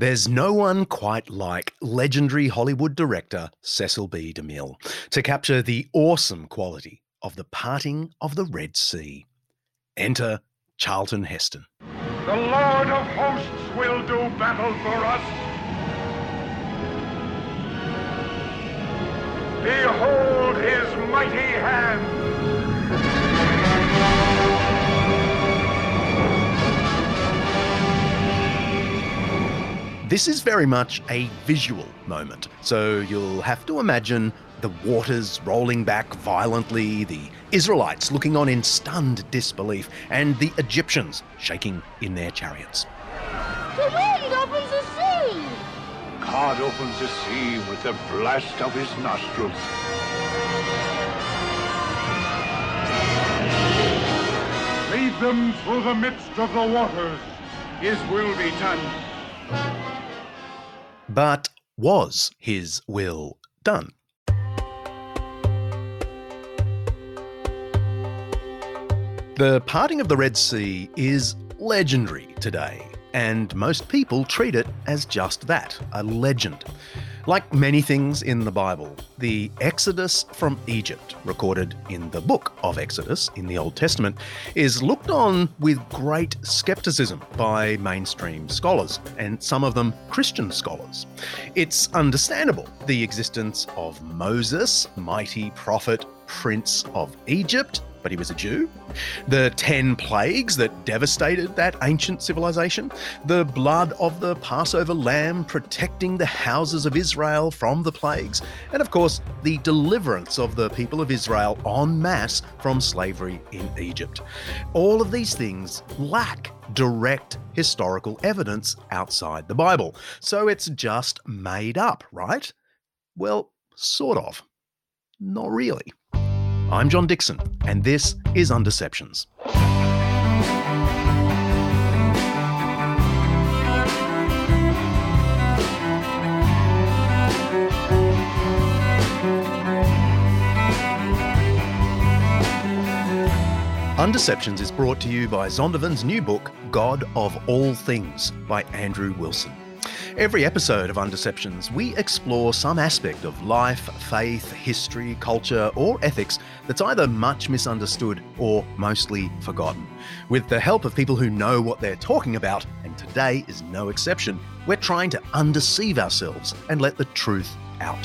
There's no one quite like legendary Hollywood director Cecil B. DeMille to capture the awesome quality of the parting of the Red Sea. Enter Charlton Heston. The Lord of hosts will do battle for us. Behold his mighty hand. This is very much a visual moment, so you'll have to imagine the waters rolling back violently, the Israelites looking on in stunned disbelief, and the Egyptians shaking in their chariots. The wind opens the sea. God opens the sea with the blast of his nostrils. Lead them through the midst of the waters. His will be done. But was his will done? The parting of the Red Sea is legendary today, and most people treat it as just that a legend. Like many things in the Bible, the Exodus from Egypt, recorded in the book of Exodus in the Old Testament, is looked on with great skepticism by mainstream scholars, and some of them Christian scholars. It's understandable the existence of Moses, mighty prophet, prince of Egypt, but he was a Jew. The 10 plagues that devastated that ancient civilization. The blood of the Passover lamb protecting the houses of Israel from the plagues. And of course, the deliverance of the people of Israel en masse from slavery in Egypt. All of these things lack direct historical evidence outside the Bible. So it's just made up, right? Well, sort of. Not really. I'm John Dickson, and this is Undeceptions. Undeceptions is brought to you by Zondervan's new book, God of All Things, by Andrew Wilson. Every episode of Undeceptions, we explore some aspect of life, faith, history, culture, or ethics that's either much misunderstood or mostly forgotten. With the help of people who know what they're talking about, and today is no exception, we're trying to undeceive ourselves and let the truth out.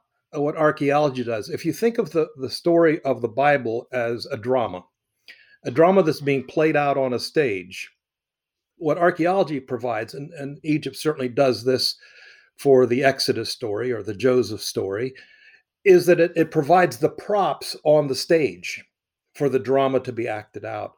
what archaeology does. If you think of the, the story of the Bible as a drama, a drama that's being played out on a stage, what archaeology provides, and, and Egypt certainly does this for the Exodus story or the Joseph story, is that it, it provides the props on the stage for the drama to be acted out.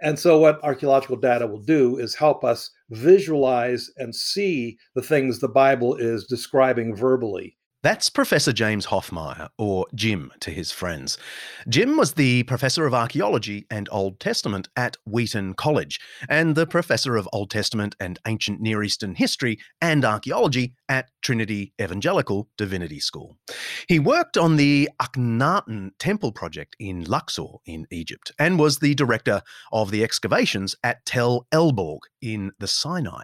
And so, what archaeological data will do is help us visualize and see the things the Bible is describing verbally. That's Professor James Hoffmeier, or Jim to his friends. Jim was the Professor of Archaeology and Old Testament at Wheaton College, and the Professor of Old Testament and Ancient Near Eastern History and Archaeology at Trinity Evangelical Divinity School. He worked on the Akhenaten Temple project in Luxor in Egypt, and was the director of the excavations at Tell el-Borg in the Sinai.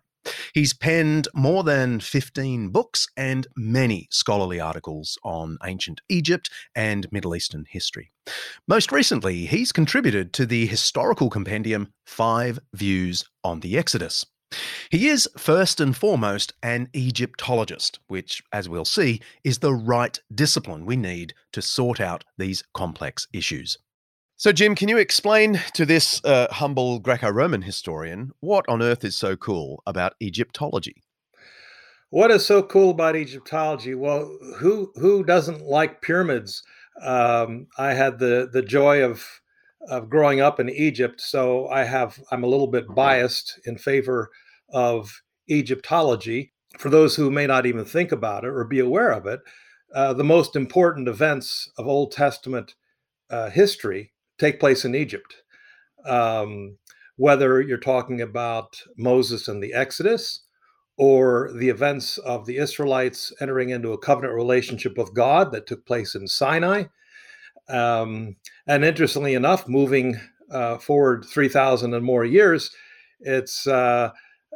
He's penned more than 15 books and many scholarly articles on ancient Egypt and Middle Eastern history. Most recently, he's contributed to the historical compendium Five Views on the Exodus. He is first and foremost an Egyptologist, which, as we'll see, is the right discipline we need to sort out these complex issues. So, Jim, can you explain to this uh, humble Greco Roman historian what on earth is so cool about Egyptology? What is so cool about Egyptology? Well, who who doesn't like pyramids? Um, I had the the joy of of growing up in Egypt, so I have I'm a little bit biased in favor of Egyptology. For those who may not even think about it or be aware of it, uh, the most important events of Old Testament uh, history take place in Egypt. Um, whether you're talking about Moses and the Exodus or the events of the Israelites entering into a covenant relationship with God that took place in Sinai. Um, and interestingly enough, moving uh, forward 3,000 and more years, it's uh,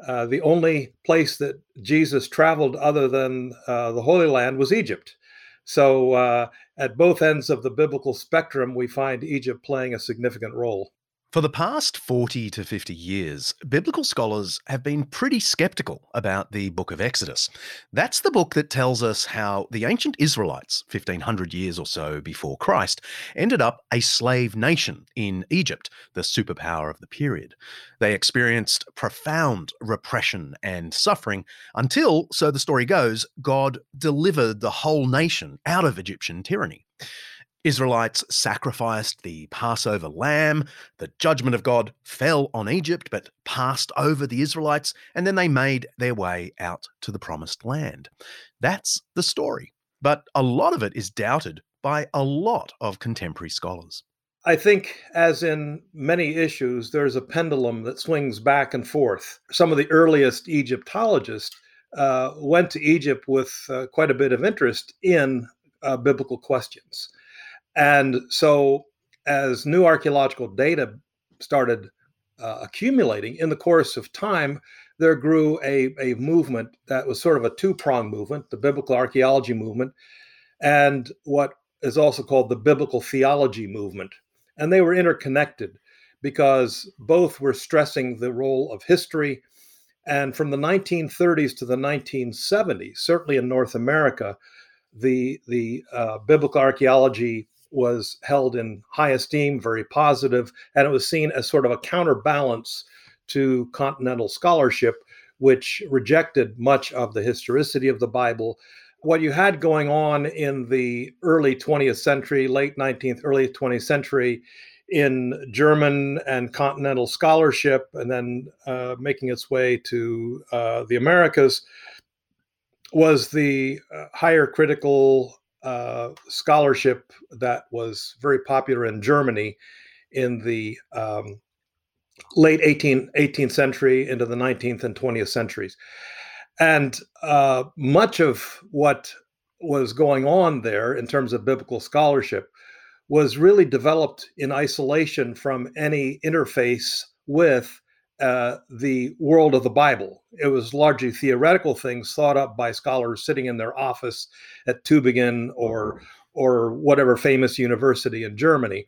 uh, the only place that Jesus traveled other than uh, the Holy Land was Egypt. So, uh, at both ends of the biblical spectrum, we find Egypt playing a significant role. For the past 40 to 50 years, biblical scholars have been pretty skeptical about the book of Exodus. That's the book that tells us how the ancient Israelites, 1500 years or so before Christ, ended up a slave nation in Egypt, the superpower of the period. They experienced profound repression and suffering until, so the story goes, God delivered the whole nation out of Egyptian tyranny. Israelites sacrificed the Passover lamb. The judgment of God fell on Egypt, but passed over the Israelites, and then they made their way out to the promised land. That's the story. But a lot of it is doubted by a lot of contemporary scholars. I think, as in many issues, there's a pendulum that swings back and forth. Some of the earliest Egyptologists uh, went to Egypt with uh, quite a bit of interest in uh, biblical questions. And so, as new archaeological data started uh, accumulating in the course of time, there grew a, a movement that was sort of a two pronged movement, the biblical archaeology movement. And what is also called the biblical theology movement. And they were interconnected because both were stressing the role of history. And from the 1930s to the 1970s, certainly in North America, the, the uh, biblical archaeology was held in high esteem, very positive, and it was seen as sort of a counterbalance to continental scholarship, which rejected much of the historicity of the Bible. What you had going on in the early 20th century, late 19th, early 20th century, in German and continental scholarship, and then uh, making its way to uh, the Americas, was the uh, higher critical uh, scholarship that was very popular in Germany in the um, late 18, 18th century into the 19th and 20th centuries. And uh, much of what was going on there in terms of biblical scholarship was really developed in isolation from any interface with uh, the world of the Bible. It was largely theoretical things thought up by scholars sitting in their office at Tübingen or or whatever famous university in Germany.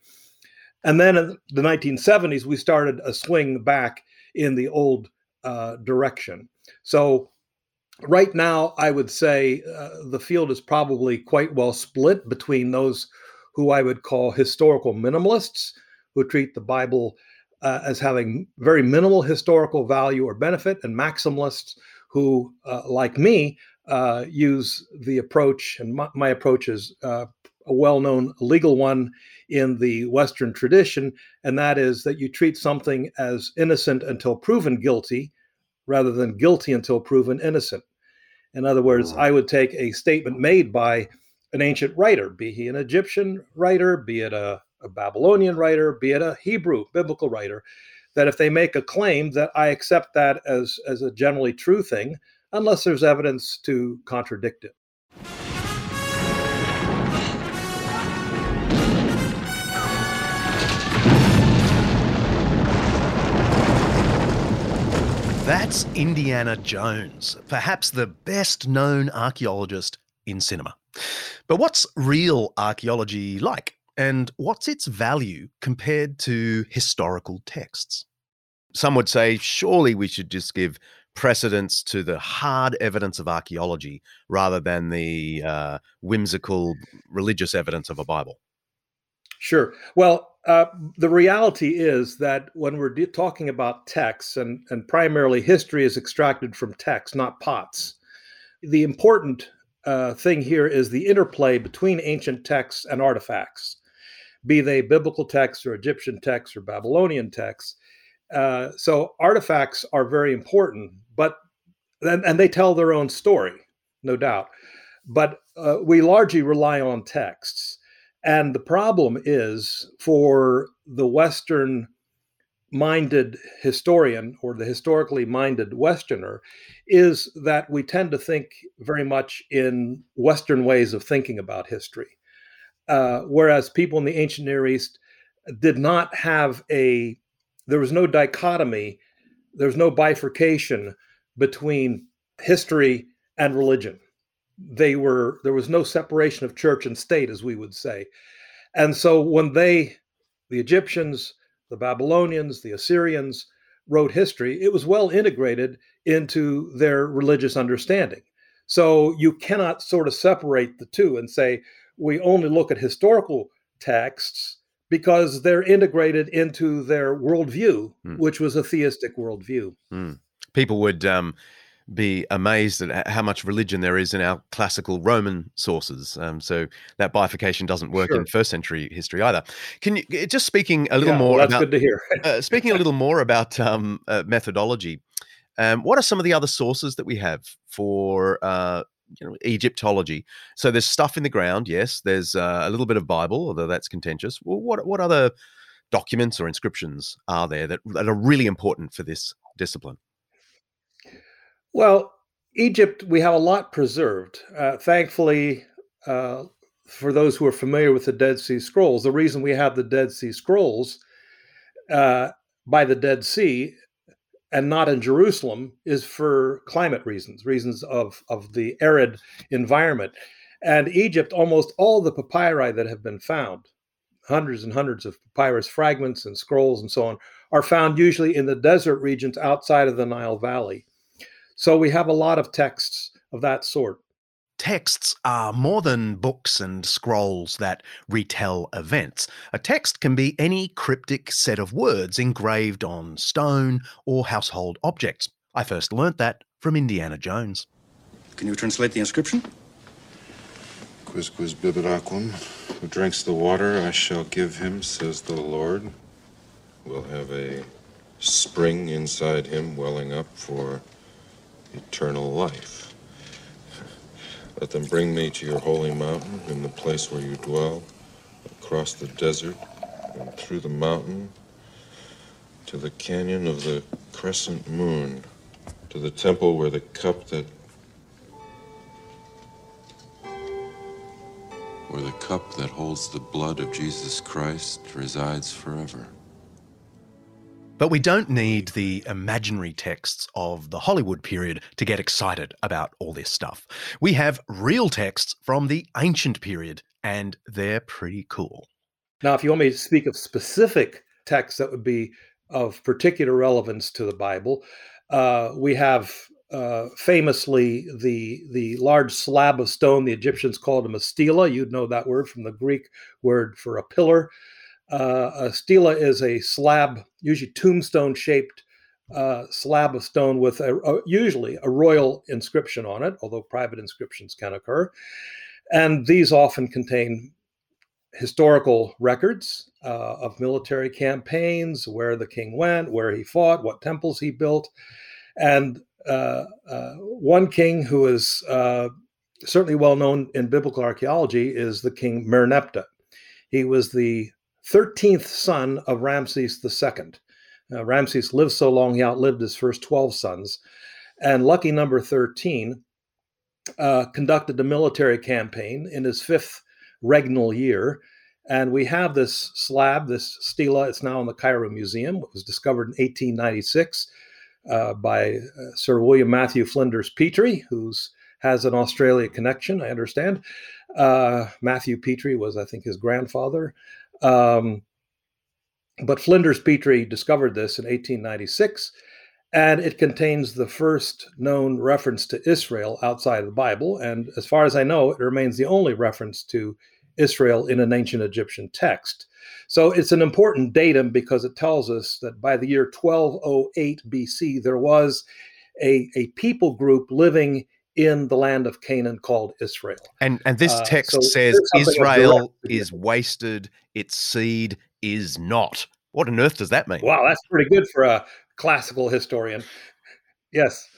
And then in the 1970s, we started a swing back in the old uh, direction. So right now, I would say uh, the field is probably quite well split between those who I would call historical minimalists, who treat the Bible uh, as having very minimal historical value or benefit, and maximalists who, uh, like me, uh, use the approach, and my, my approach is uh, a well known legal one in the Western tradition, and that is that you treat something as innocent until proven guilty rather than guilty until proven innocent. In other words, I would take a statement made by an ancient writer, be he an Egyptian writer, be it a a Babylonian writer, be it a Hebrew biblical writer, that if they make a claim, that I accept that as, as a generally true thing, unless there's evidence to contradict it. That's Indiana Jones, perhaps the best known archaeologist in cinema. But what's real archaeology like? And what's its value compared to historical texts? Some would say, surely we should just give precedence to the hard evidence of archaeology rather than the uh, whimsical religious evidence of a Bible. Sure. Well, uh, the reality is that when we're de- talking about texts, and, and primarily history is extracted from texts, not pots, the important uh, thing here is the interplay between ancient texts and artifacts be they biblical texts or Egyptian texts or Babylonian texts. Uh, so artifacts are very important, but and, and, they tell their own story, no doubt. But uh, we largely rely on texts, and the problem is for the Western minded historian or the historically minded Westerner is that we tend to think very much in Western ways of thinking about history. Uh, whereas people in the ancient Near East did not have a, there was no dichotomy, there's no bifurcation between history and religion. They were, there was no separation of church and state, as we would say. And so when they, the Egyptians, the Babylonians, the Assyrians, wrote history, it was well integrated into their religious understanding. So you cannot sort of separate the two and say, we only look at historical texts because they're integrated into their worldview, mm. which was a theistic worldview. Mm. People would um, be amazed at how much religion there is in our classical Roman sources. Um, so that bifurcation doesn't work sure. in first century history either. Can you just speaking a little yeah, more? Well, that's about, good to hear. uh, speaking a little more about um, uh, methodology. Um, what are some of the other sources that we have for uh, you know Egyptology. So there's stuff in the ground. Yes, there's uh, a little bit of Bible, although that's contentious. Well, what what other documents or inscriptions are there that, that are really important for this discipline? Well, Egypt, we have a lot preserved. Uh, thankfully, uh, for those who are familiar with the Dead Sea Scrolls, the reason we have the Dead Sea Scrolls uh, by the Dead Sea and not in Jerusalem is for climate reasons, reasons of, of the arid environment. And Egypt, almost all the papyri that have been found, hundreds and hundreds of papyrus fragments and scrolls and so on, are found usually in the desert regions outside of the Nile Valley. So we have a lot of texts of that sort. Texts are more than books and scrolls that retell events. A text can be any cryptic set of words engraved on stone or household objects. I first learnt that from Indiana Jones. Can you translate the inscription? Quis quis bibit aquam. Who drinks the water I shall give him, says the Lord. Will have a spring inside him welling up for eternal life. Let them bring me to your holy mountain in the place where you dwell, across the desert and through the mountain to the canyon of the crescent moon, to the temple where the cup that where the cup that holds the blood of Jesus Christ resides forever. But we don't need the imaginary texts of the Hollywood period to get excited about all this stuff. We have real texts from the ancient period, and they're pretty cool. Now, if you want me to speak of specific texts that would be of particular relevance to the Bible, uh, we have uh, famously the the large slab of stone the Egyptians called a mastila. You'd know that word from the Greek word for a pillar. Uh, a stela is a slab, usually tombstone shaped uh, slab of stone with a, a, usually a royal inscription on it, although private inscriptions can occur. And these often contain historical records uh, of military campaigns, where the king went, where he fought, what temples he built. And uh, uh, one king who is uh, certainly well known in biblical archaeology is the king Merneptah. He was the 13th son of Ramses II. Uh, Ramses lived so long, he outlived his first 12 sons. And lucky number 13 uh, conducted a military campaign in his fifth regnal year. And we have this slab, this stela, it's now in the Cairo Museum. It was discovered in 1896 uh, by uh, Sir William Matthew Flinders Petrie, who's has an Australia connection, I understand. Uh, Matthew Petrie was, I think, his grandfather. Um, but Flinders Petrie discovered this in 1896, and it contains the first known reference to Israel outside of the Bible. And as far as I know, it remains the only reference to Israel in an ancient Egyptian text. So it's an important datum because it tells us that by the year 1208 BC, there was a, a people group living in the land of Canaan called Israel. And and this uh, text uh, so says Israel is wasted, its seed is not. What on earth does that mean? Wow, that's pretty good for a classical historian. Yes.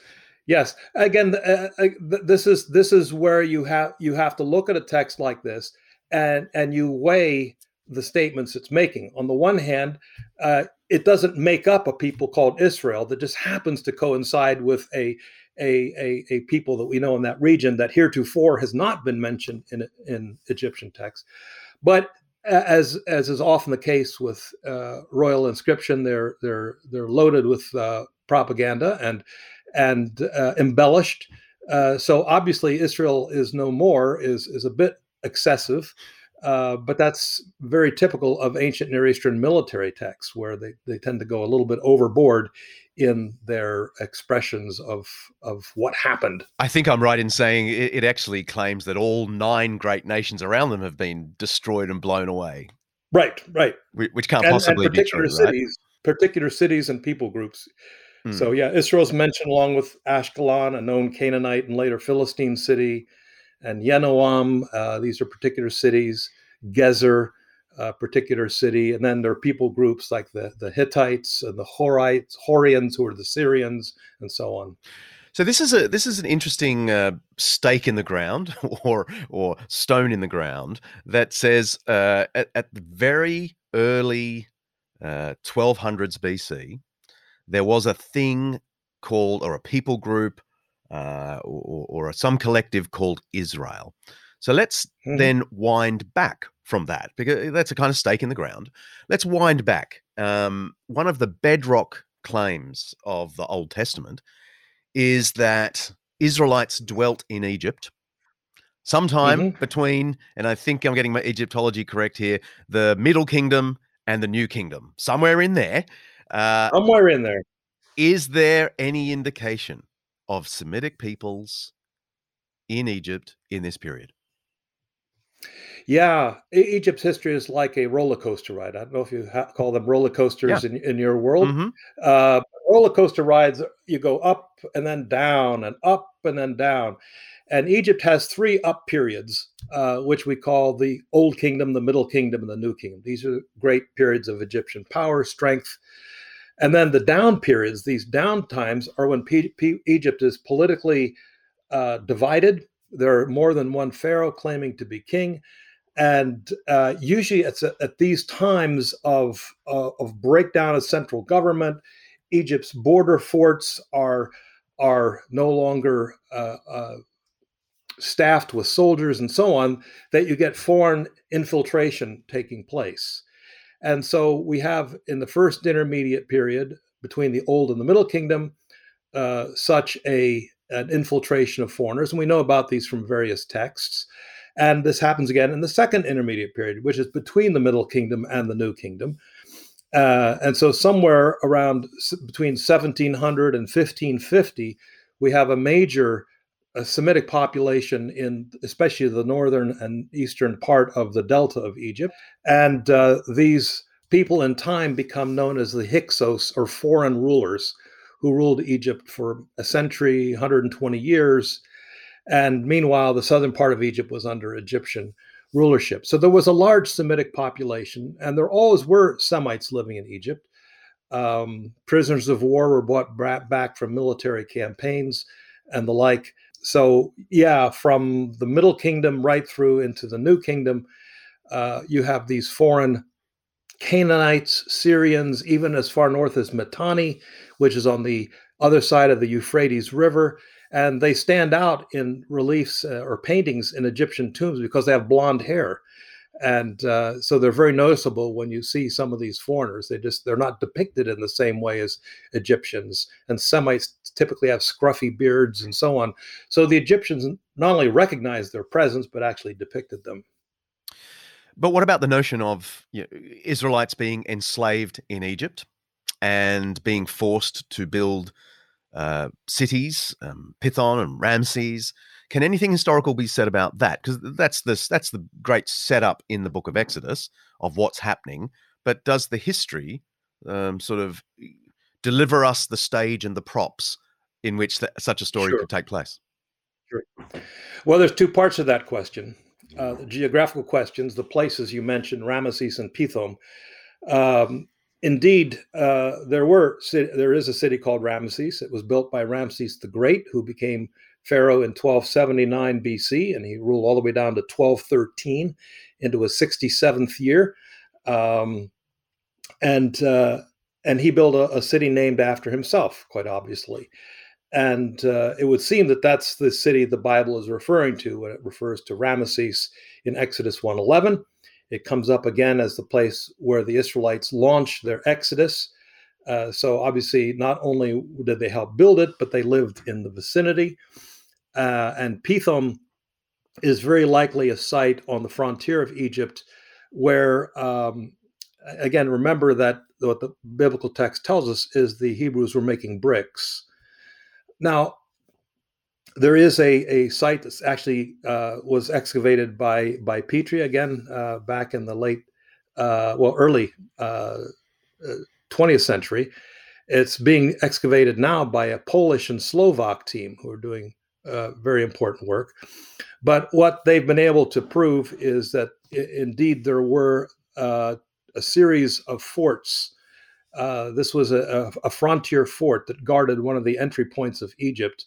Yes. Again, uh, uh this is this is where you have you have to look at a text like this and and you weigh the statements it's making. On the one hand, uh, it doesn't make up a people called Israel that just happens to coincide with a a, a, a, people that we know in that region that heretofore has not been mentioned in, in Egyptian texts. But as as is often the case with uh, royal inscription, they're they're they're loaded with uh, propaganda and and uh, embellished. Uh, so obviously, Israel is no more is is a bit excessive. Uh, but that's very typical of ancient Near Eastern military texts, where they, they tend to go a little bit overboard in their expressions of of what happened. I think I'm right in saying it, it, actually claims that all nine great nations around them have been destroyed and blown away. Right, right. Which can't and, possibly and be true. Cities, right? Particular cities and people groups. Hmm. So yeah, Israel's mentioned along with Ashkelon, a known Canaanite and later Philistine city, and Yenoam. Uh, these are particular cities. Gezer uh, particular city. And then there are people groups like the, the Hittites and the Horites, Hurrians, who are the Syrians, and so on. So this is a this is an interesting uh, stake in the ground or or stone in the ground that says uh, at, at, the very early uh, 1200s BC there was a thing called or a people group uh, or, or, some collective called Israel. So let's mm-hmm. then wind back from that because that's a kind of stake in the ground. Let's wind back. Um, one of the bedrock claims of the Old Testament is that Israelites dwelt in Egypt sometime Mhm. between, and I think I'm getting my Egyptology correct here, the Middle Kingdom and the New Kingdom, somewhere in there. Uh, Somewhere in there. is there any indication of Semitic peoples in Egypt in this period? Yeah, Egypt's history is like a roller coaster ride. I don't know if you ha- call them roller coasters in, in your world. Mhm. Uh, roller coaster rides, you go up and then down and up and then down. And Egypt has three up periods, uh, which we call the Old Kingdom, the Middle Kingdom, and the New Kingdom. These are great periods of Egyptian power, strength. And then the down periods, these down times, are when P- P- Egypt is politically uh, divided. There are more than one pharaoh claiming to be king. And uh, usually it's at, at these times of, uh, of breakdown of central government, Egypt's border forts are, are no longer uh, uh, staffed with soldiers and so on, that you get foreign infiltration taking place. And so we have in the first intermediate period between the Old and the Middle Kingdom uh, such a an infiltration of foreigners, and we know about these from various texts. And this happens again in the second intermediate period, which is between the Middle Kingdom and the New Kingdom. Uh, and so, somewhere around between 1700 and 1550, we have a major uh, Semitic population in especially the northern and eastern part of the delta of Egypt. And uh, these people in time become known as the Hyksos or foreign rulers who ruled Egypt for a century, 120 years. And meanwhile, the southern part of Egypt was under Egyptian rulership. So there was a large Semitic population, and there always were Semites living in Egypt. Um, prisoners of war were brought back from military campaigns and the like. So, yeah, from the Middle Kingdom right through into the New Kingdom, uh, you have these foreign Canaanites, Syrians, even as far north as Mitanni, which is on the other side of the Euphrates River. And they stand out in reliefs uh, or paintings in Egyptian tombs because they have blonde hair. And uh, so they're very noticeable when you see some of these foreigners. They just they're not depicted in the same way as Egyptians. And Semites typically have scruffy beards and so on. So the Egyptians not only recognized their presence but actually depicted them. But what about the notion of you know, Israelites being enslaved in Egypt and being forced to build uh, cities, um, Pithom and Ramses? Can anything historical be said about that? Because that's the that's the great setup in the Book of Exodus of what's happening. But does the history um, sort of deliver us the stage and the props in which th- such a story Sure. could take place? Well, there's two parts of that question. Uh, the geographical questions, the places you mentioned, Ramesses and Pithom. Um, indeed, uh, there were there is a city called Ramesses. It was built by Ramses the Great, who became pharaoh in 1279 BC, and he ruled all the way down to 1213 into his 67th year. Um, and uh, and he built a, a city named after himself, quite obviously. And uh, it would seem that that's the city the Bible is referring to when it refers to Ramesses in Exodus 1:11. It comes up again as the place where the Israelites launched their exodus. Uh, so obviously, not only did they help build it, but they lived in the vicinity. Uh, and Pithom is very likely a site on the frontier of Egypt where, um, again, remember that what the biblical text tells us is the Hebrews were making bricks. Now, there is a, a site that actually uh, was excavated by by Petrie again uh, back in the late, uh, well, early uh, uh, 20th century. It's being excavated now by a Polish and Slovak team who are doing uh, very important work. But what they've been able to prove is that i- indeed there were uh, a series of forts. Uh, this was a, a frontier fort that guarded one of the entry points of Egypt.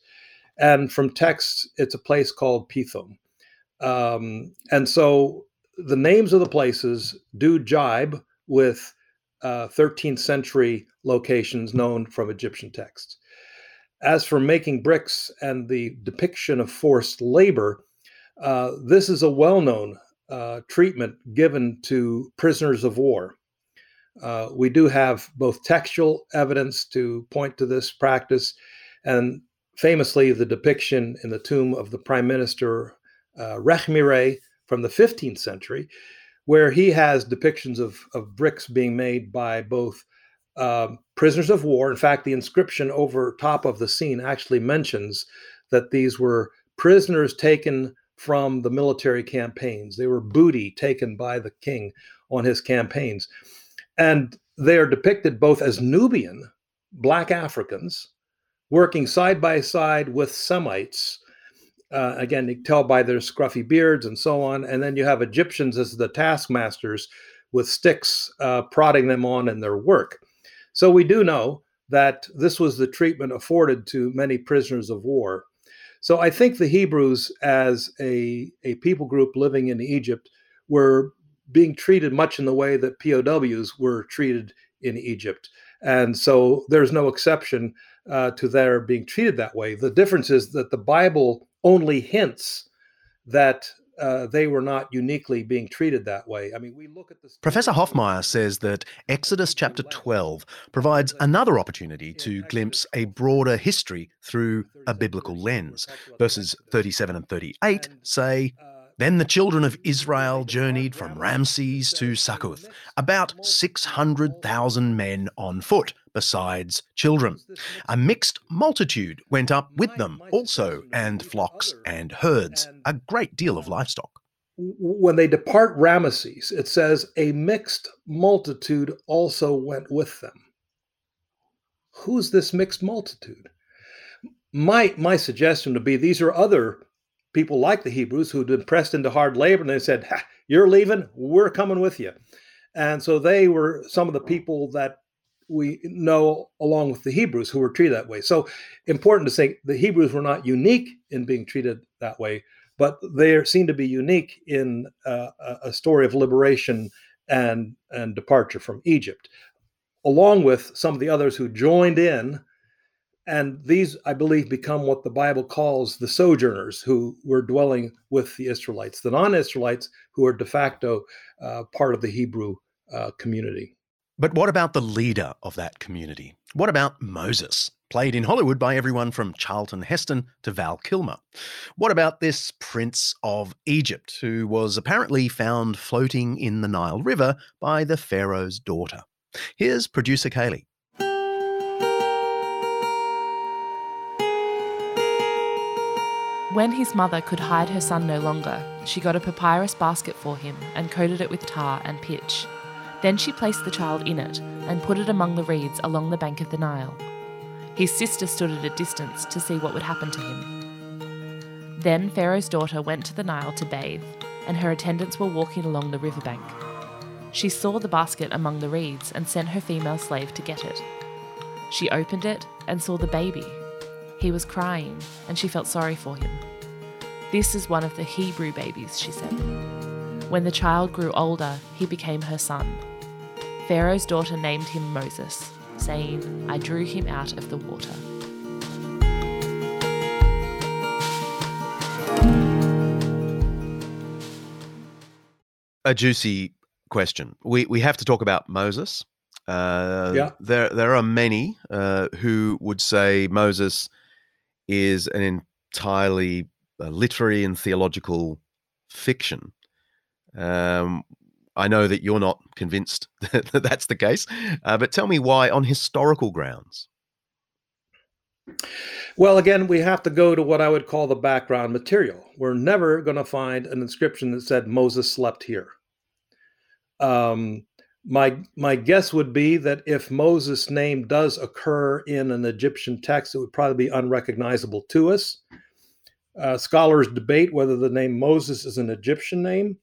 And from texts, it's a place called Pithom. Um, and so the names of the places do jibe with uh, 13th century locations known from Egyptian texts. As for making bricks and the depiction of forced labor, uh, this is a well known uh, treatment given to prisoners of war. Uh, we do have both textual evidence to point to this practice, and famously, the depiction in the tomb of the prime minister uh, Rekhmire from the 15th century, where he has depictions of, of bricks being made by both um, prisoners of war. In fact, the inscription over top of the scene actually mentions that these were prisoners taken from the military campaigns. They were booty taken by the king on his campaigns. And they are depicted both as Nubian, black Africans, working side by side with Semites. Uh, again, you tell by their scruffy beards and so on. And then you have Egyptians as the taskmasters with sticks uh, prodding them on in their work. So we do know that this was the treatment afforded to many prisoners of war. So I think the Hebrews, as a, a people group living in Egypt, were being treated much in the way that POWs were treated in Egypt. And so there's no exception uh, to their being treated that way. The difference is that the Bible only hints that uh, they were not uniquely being treated that way. I mean, we look at this. Professor Hoffmeier says that Exodus chapter 12 provides another opportunity to glimpse a broader history through a biblical lens. Verses 37 and 38 say, then the children of Israel journeyed from Ramses to Succoth, about 600,000 men on foot, besides children. A mixed multitude went up with them also, and flocks and herds, a great deal of livestock. When they depart Ramesses, it says, a mixed multitude also went with them. Who's this mixed multitude? My, my suggestion would be these are other people like the Hebrews who'd been pressed into hard labor and they said, You're leaving, we're coming with you. And so they were some of the people that we know along with the Hebrews who were treated that way. So important to say the Hebrews were not unique in being treated that way, but they seem to be unique in uh, a story of liberation and and departure from Egypt, along with some of the others who joined in and these, I believe, become what the Bible calls the sojourners who were dwelling with the Israelites, the non Israelites who are de facto uh, part of the Hebrew uh, community. But what about the leader of that community? What about Moses, played in Hollywood by everyone from Charlton Heston to Val Kilmer? What about this prince of Egypt who was apparently found floating in the Nile River by the Pharaoh's daughter? Here's producer Kaylee. When his mother could hide her son no longer, she got a papyrus basket for him and coated it with tar and pitch. Then she placed the child in it and put it among the reeds along the bank of the Nile. His sister stood at a distance to see what would happen to him. Then Pharaoh's daughter went to the Nile to bathe, and her attendants were walking along the riverbank. She saw the basket among the reeds and sent her female slave to get it. She opened it and saw the baby he was crying, and she felt sorry for him. This is one of the Hebrew babies, she said. When the child grew older, he became her son. Pharaoh's daughter named him Moses, saying, I drew him out of the water. A juicy question. We we have to talk about Moses. Uh, yeah. There there are many uh, who would say Moses is an entirely uh, literary and theological fiction. Um, I know that you're not convinced that that's the case, uh, but tell me why on historical grounds. Well, again, we have to go to what I would call the background material. We're never going to find an inscription that said Moses slept here. Um, my my guess would be that if Moses' name does occur in an Egyptian text, it would probably be unrecognizable to us. Uh, scholars debate whether the name Moses is an Egyptian name.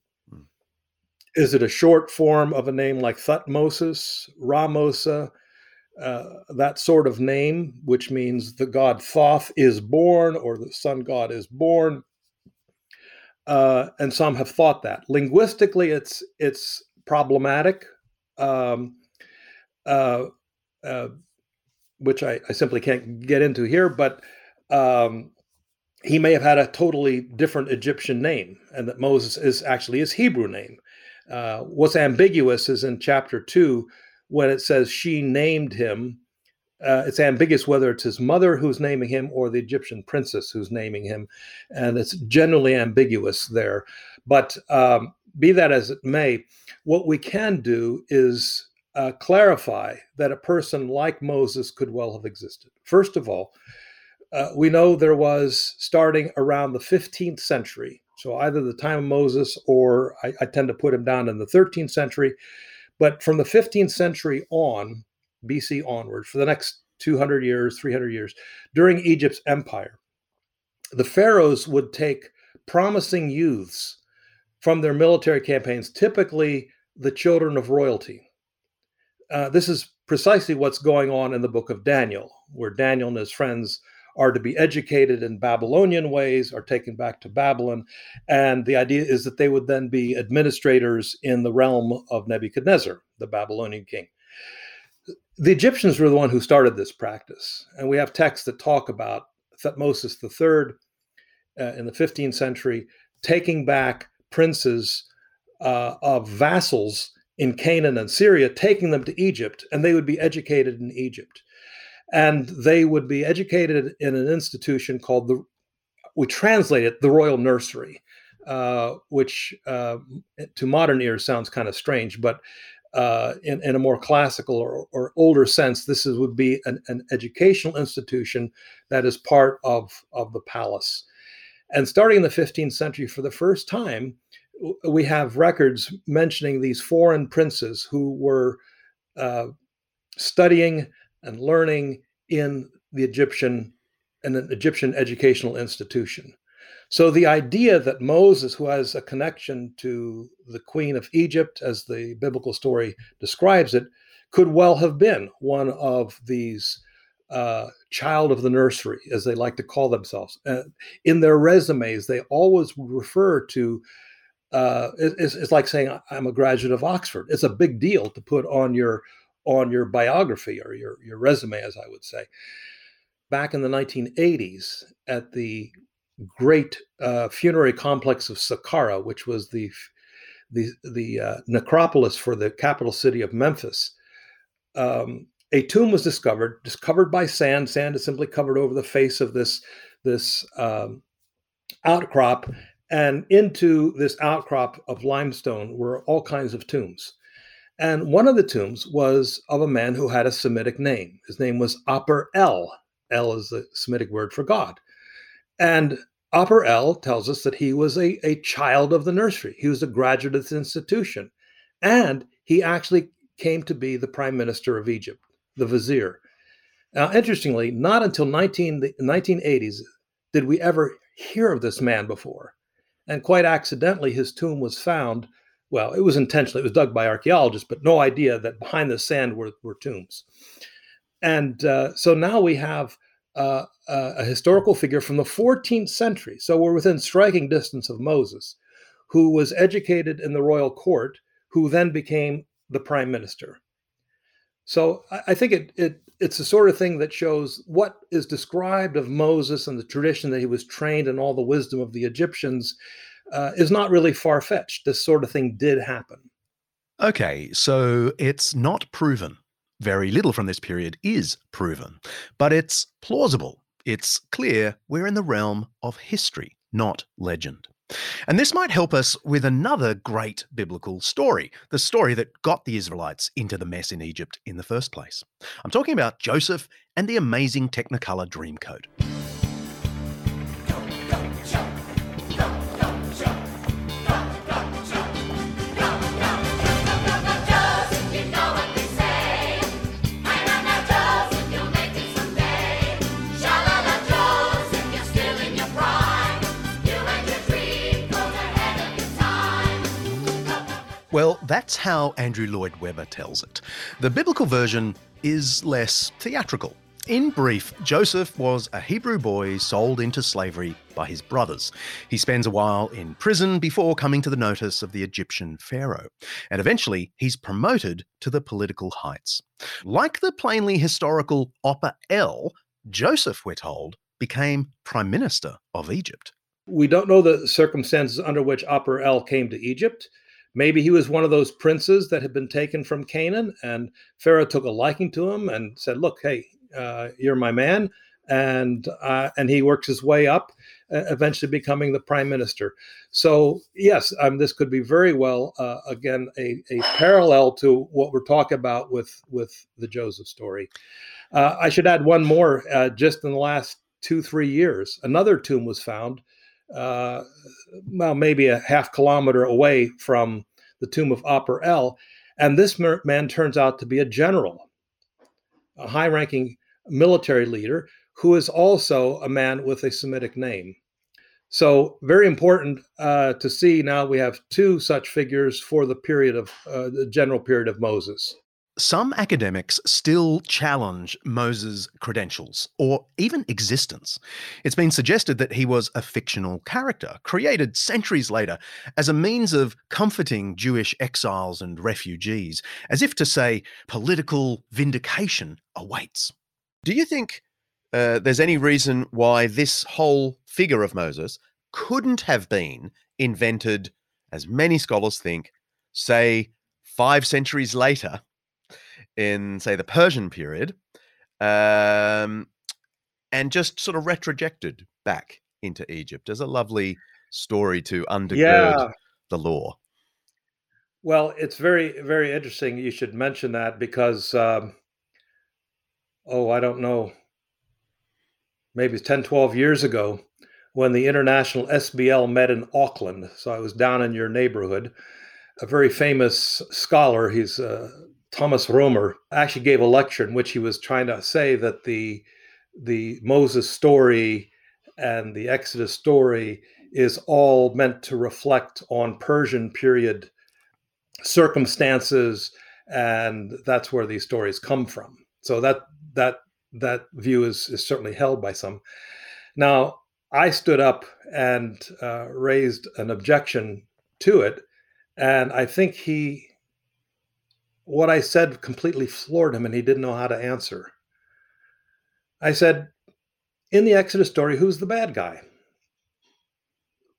Is it a short form of a name like Thutmoses, Ramose, uh, that sort of name, which means the god Thoth is born or the sun god is born? Uh, and some have thought that linguistically, it's it's problematic um, uh, uh, which I, I, simply can't get into here, but um, he may have had a totally different Egyptian name, and that Moses is actually his Hebrew name. Uh, what's ambiguous is in chapter two when it says she named him. uh, it's ambiguous whether it's his mother who's naming him or the Egyptian princess who's naming him, and it's generally ambiguous there. But um, be that as it may, what we can do is uh, clarify that a person like Moses could well have existed. First of all, uh, we know there was starting around the 15th century, so either the time of Moses or I, I tend to put him down in the 13th century, but from the 15th century on, BC onward, for the next 200 years, 300 years, during Egypt's empire, the pharaohs would take promising youths from their military campaigns, typically the children of royalty. Uh, this is precisely what's going on in the book of Daniel, where Daniel and his friends are to be educated in Babylonian ways, are taken back to Babylon. And the idea is that they would then be administrators in the realm of Nebuchadnezzar, the Babylonian king. The Egyptians were the one who started this practice. And we have texts that talk about Thutmose III uh, in the 15th century taking back princes uh, of vassals in Canaan and Syria, taking them to Egypt, and they would be educated in Egypt. And they would be educated in an institution called the, we translate it, the Royal Nursery, uh, which uh, to modern ears sounds kind of strange, but uh, in, in, a more classical or, or older sense, this is, would be an, an, educational institution that is part of, of the palace. And starting in the 15th century, for the first time, we have records mentioning these foreign princes who were uh, studying and learning in the Egyptian an Egyptian educational institution. So the idea that Moses, who has a connection to the Queen of Egypt, as the biblical story describes it, could well have been one of these uh, child of the nursery, as they like to call themselves. Uh, in their resumes, they always refer to uh, it's, it's like saying I'm a graduate of Oxford. It's a big deal to put on your on your biography or your your resume, as I would say. Back in the 1980s, at the great uh, funerary complex of Saqqara, which was the the the uh, necropolis for the capital city of Memphis, um, a tomb was discovered, discovered by sand. Sand is simply covered over the face of this this um, outcrop, and into this outcrop of limestone were all kinds of tombs. And one of the tombs was of a man who had a Semitic name. His name was Aper El. El is the Semitic word for God. And Aper El tells us that he was a, a child of the nursery. He was a graduate of this institution. And he actually came to be the prime minister of Egypt, the vizier. Now, interestingly, not until 19, the 1980s did we ever hear of this man before. And quite accidentally, his tomb was found. Well, it was intentional, it was dug by archaeologists, but no idea that behind the sand were, were tombs. And uh, so now we have uh, a historical figure from the 14th century. So we're within striking distance of Moses, who was educated in the royal court, who then became the prime minister. So I, think it, it it's the sort of thing that shows what is described of Moses and the tradition that he was trained in all the wisdom of the Egyptians uh, is not really far fetched. This sort of thing did happen. Okay, so it's not proven. Very little from this period is proven, but it's plausible. It's clear we're in the realm of history, not legend. And this might help us with another great biblical story, the story that got the Israelites into the mess in Egypt in the first place. I'm talking about Joseph and the amazing Technicolor Dreamcoat. Well, that's how Andrew Lloyd Webber tells it. The biblical version is less theatrical. In brief, Joseph was a Hebrew boy sold into slavery by his brothers. He spends a while in prison before coming to the notice of the Egyptian pharaoh, and eventually he's promoted to the political heights. Like the plainly historical Aper El, Joseph, we're told, became prime minister of Egypt. We don't know the circumstances under which Aper El came to Egypt. Maybe he was one of those princes that had been taken from Canaan, and Pharaoh took a liking to him and said, "Look, hey, uh, you're my man, and uh, and he works his way up, uh, eventually becoming the prime minister. So yes, um, this could be very well uh, again a, a parallel to what we're talking about with with the Joseph story. Uh, I should add one more. Uh, just in the last two three years, another tomb was found. Uh, well, maybe a half kilometer away from the tomb of Aper El, and this man turns out to be a general, a high-ranking military leader who is also a man with a Semitic name. So, very important uh, to see now we have two such figures for the period of uh, the general period of Moses. Some academics still challenge Moses' credentials or even existence. It's been suggested that he was a fictional character created centuries later as a means of comforting Jewish exiles and refugees, as if to say political vindication awaits. Do you think uh, there's any reason why this whole figure of Moses couldn't have been invented, as many scholars think, say five centuries later in, say, the Persian period, um, and just sort of retrojected back into Egypt as a lovely story to undergird yeah. the law. Well, it's very, very interesting. You should mention that because, um, oh, I don't know, maybe 10, 12 years ago, when the International SBL met in Auckland. So I was down in your neighborhood. A very famous scholar, he's uh, Thomas Romer, actually gave a lecture in which he was trying to say that the the Moses story and the Exodus story is all meant to reflect on Persian period circumstances, and that's where these stories come from. So that that that view is, is certainly held by some. Now, I stood up and uh, raised an objection to it, and I think he, what I said completely floored him, and he didn't know how to answer. I said, in the Exodus story, who's the bad guy?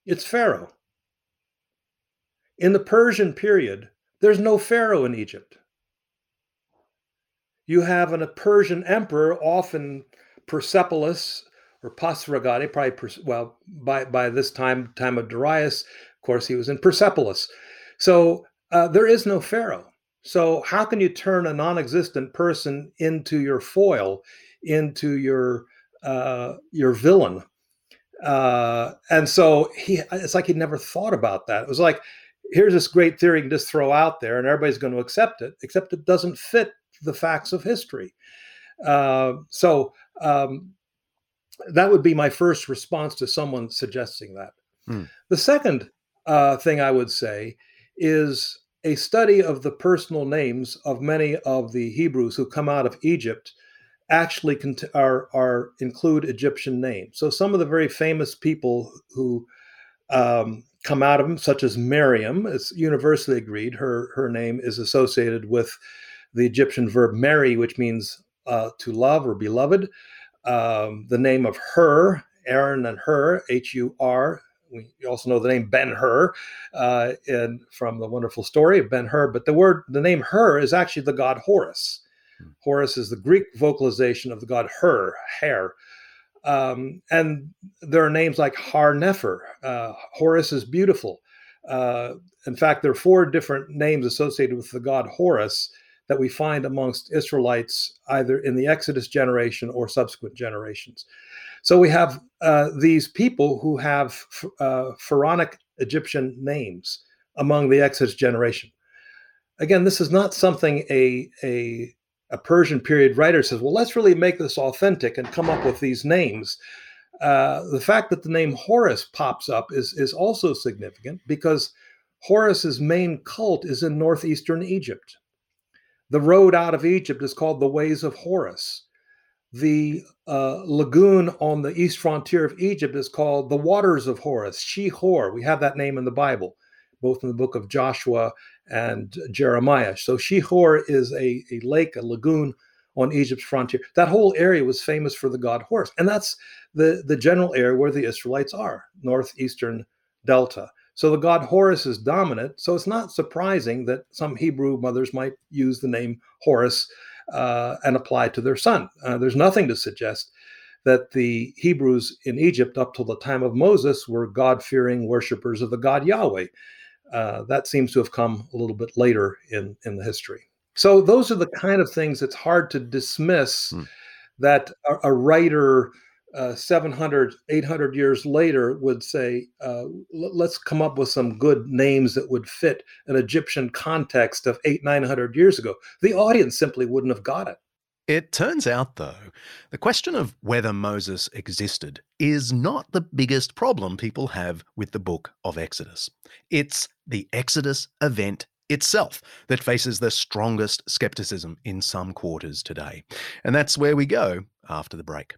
It's Pharaoh. In the Persian period, there's no Pharaoh in Egypt. You have an, a Persian emperor, often Persepolis, or Pasargadae, probably well by by this time time of Darius, of course he was in Persepolis. So uh, there is no pharaoh. So how can you turn a non-existent person into your foil, into your uh, your villain? Uh, and so he it's like he never thought about that. It was like here's this great theory you can just throw out there and everybody's going to accept it, except it doesn't fit the facts of history. Uh, so um, that would be my first response to someone suggesting that. Mm. The second uh, thing I would say is a study of the personal names of many of the Hebrews who come out of Egypt actually cont- are, are include Egyptian names. So some of the very famous people who um, come out of them, such as Miriam, is universally agreed. Her her name is associated with the Egyptian verb "meri," which means uh, to love or beloved um, the name of Hur, Aaron and Hur, H U R. We also know the name Ben Hur, uh, in, from the wonderful story of Ben Hur. But the word, the name Hur, is actually the god Horus. Hmm. Horus is the Greek vocalization of the god Hur, hair. Um, and there are names like Har Nefer. Uh, Horus is beautiful. Uh, in fact, there are four different names associated with the god Horus that we find amongst Israelites either in the Exodus generation or subsequent generations. So we have uh, these people who have uh, pharaonic Egyptian names among the Exodus generation. Again, this is not something a, a, a Persian period writer says, well, let's really make this authentic and come up with these names. Uh, the fact that the name Horus pops up is, is also significant because Horus's main cult is in northeastern Egypt. The road out of Egypt is called the Ways of Horus. The uh, lagoon on the east frontier of Egypt is called the Waters of Horus, Shihor. We have that name in the Bible, both in the book of Joshua and Jeremiah. So Shihor is a, a lake, a lagoon on Egypt's frontier. That whole area was famous for the god Horus. And that's the, the general area where the Israelites are, northeastern delta. So the god Horus is dominant. So it's not surprising that some Hebrew mothers might use the name Horus uh, and apply to their son. Uh, there's nothing to suggest that the Hebrews in Egypt up till the time of Moses were God fearing worshippers of the God Yahweh. Uh, that seems to have come a little bit later in, in the history. So, those are the kind of things it's hard to dismiss hmm. that a, a writer uh, 700, 800 years later would say, uh, let's come up with some good names that would fit an Egyptian context of eight, 900 years ago. The audience simply wouldn't have got it. It turns out, though, the question of whether Moses existed is not the biggest problem people have with the book of Exodus. It's the Exodus event itself that faces the strongest skepticism in some quarters today. And that's where we go after the break.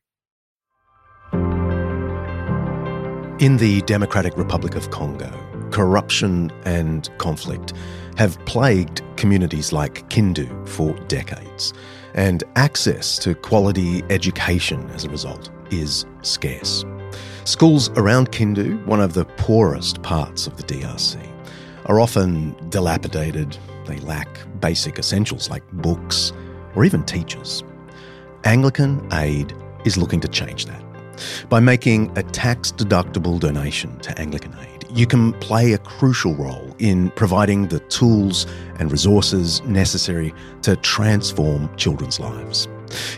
In the Democratic Republic of Congo, corruption and conflict have plagued communities like Kindu for decades, and access to quality education as a result is scarce. Schools around Kindu, one of the poorest parts of the DRC, are often dilapidated, they lack basic essentials like books or even teachers. Anglican Aid is looking to change that. By making a tax deductible donation to Anglican Aid, you can play a crucial role in providing the tools and resources necessary to transform children's lives.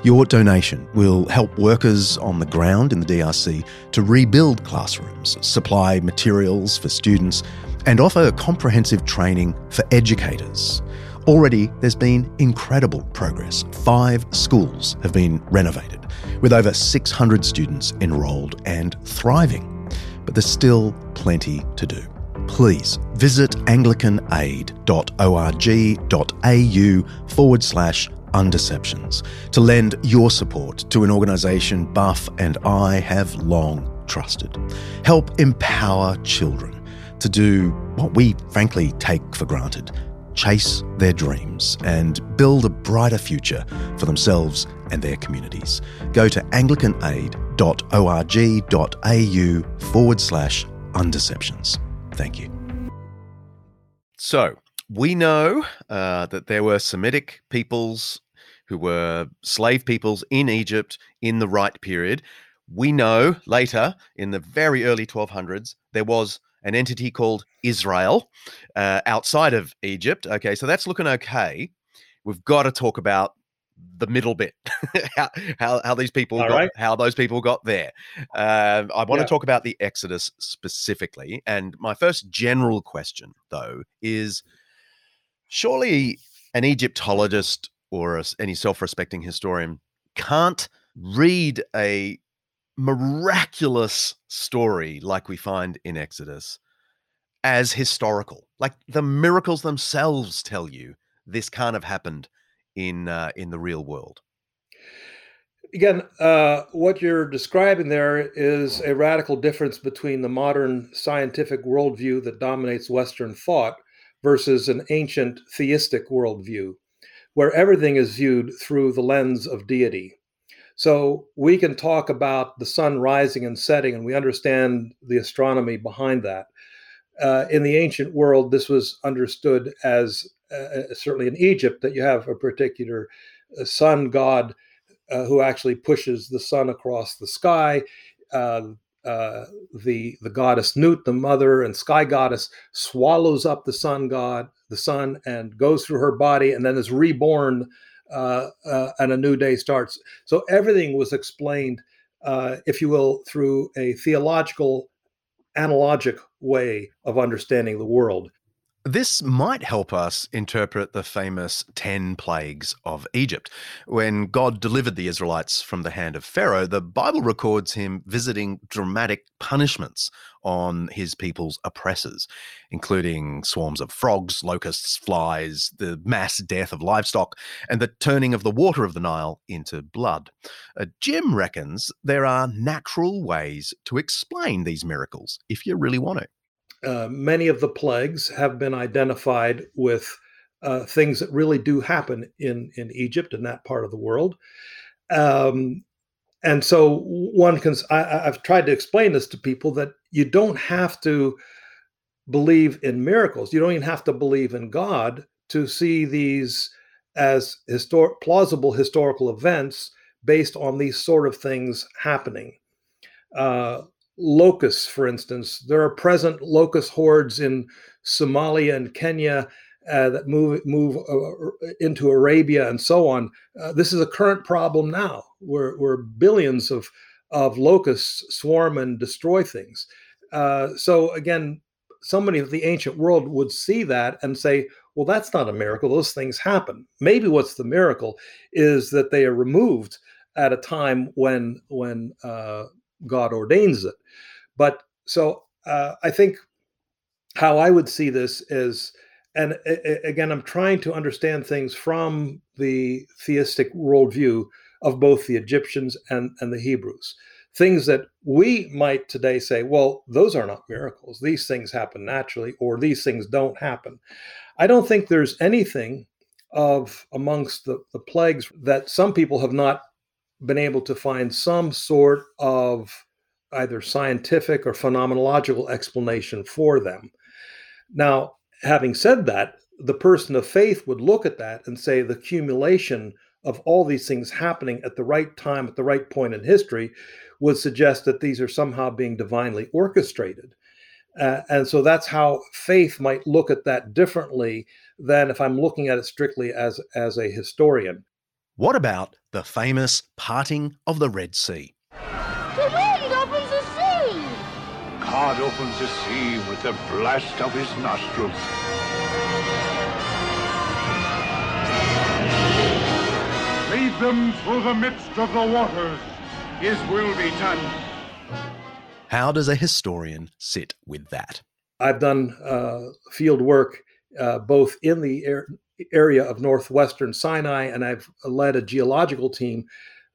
Your donation will help workers on the ground in the DRC to rebuild classrooms, supply materials for students, and offer comprehensive training for educators. Already, there's been incredible progress. Five schools have been renovated with over 600 students enrolled and thriving. But there's still plenty to do. Please visit anglicanaid.org.au forward slash undeceptions to lend your support to an organisation Buff and I have long trusted. Help empower children to do what we frankly take for granted chase their dreams, and build a brighter future for themselves and their communities. Go to anglicanaid.org.au forward slash undeceptions. Thank you. So, we know uh, that there were Semitic peoples who were slave peoples in Egypt in the right period. We know later, in the very early 1200s, there was an entity called Israel uh, outside of Egypt. Okay, so that's looking okay. We've got to talk about the middle bit, how, how, how these people got, right. how those people got there. Uh, I want yeah. to talk about the Exodus specifically, and my first general question though is: surely an Egyptologist or a, any self-respecting historian can't read a miraculous story like we find in Exodus as historical. Like the miracles themselves tell you this can't have happened in uh, in the real world. Again, uh, what you're describing there is a radical difference between the modern scientific worldview that dominates Western thought versus an ancient theistic worldview, where everything is viewed through the lens of deity. So we can talk about the sun rising and setting, and we understand the astronomy behind that. Uh, in the ancient world, this was understood as uh, uh certainly in Egypt that you have a particular uh, sun god uh, who actually pushes the sun across the sky. Uh, the the goddess Nut, the mother and sky goddess, swallows up the sun god, the sun, and goes through her body, and then is reborn uh, uh, and a new day starts. So everything was explained, uh, if you will, through a theological, analogic way of understanding the world. This might help us interpret the famous 10 plagues of Egypt. When God delivered the Israelites from the hand of Pharaoh, the Bible records him visiting dramatic punishments on his people's oppressors, including swarms of frogs, locusts, flies, the mass death of livestock, and the turning of the water of the Nile into blood. Uh, Jim reckons there are natural ways to explain these miracles if you really want to. Uh, many of the plagues have been identified with uh, things that really do happen in in Egypt and that part of the world. Um, and so one can I, have tried to explain this to people that you don't have to believe in miracles. You don't even have to believe in God to see these as histor- plausible historical events based on these sort of things happening. Uh, locusts, for instance, there are present locust hordes in Somalia and Kenya uh, that move move uh, into Arabia and so on. Uh, this is a current problem now, where, where billions of of locusts swarm and destroy things. Uh, so again, somebody of the ancient world would see that and say, "Well, that's not a miracle. Those things happen. Maybe what's the miracle is that they are removed at a time when when uh, God ordains it." But so uh, I think how I would see this is and again, I'm trying to understand things from the theistic worldview of both the Egyptians and, and the Hebrews. Things that we might today say, well, those are not miracles. These things happen naturally, or these things don't happen. I don't think there's anything of amongst the, the plagues that some people have not been able to find some sort of either scientific or phenomenological explanation for them. Now, having said that, the person of faith would look at that and say the accumulation of all these things happening at the right time, at the right point in history, would suggest that these are somehow being divinely orchestrated. Uh, and so that's how faith might look at that differently than if I'm looking at it strictly as, as a historian. What about the famous parting of the Red Sea? The wind opens the sea! God opens the sea with the blast of his nostrils. Lead them through the midst of the waters. His will be done. How does a historian sit with that? I've done uh, field work uh, both in the area of northwestern Sinai, and I've led a geological team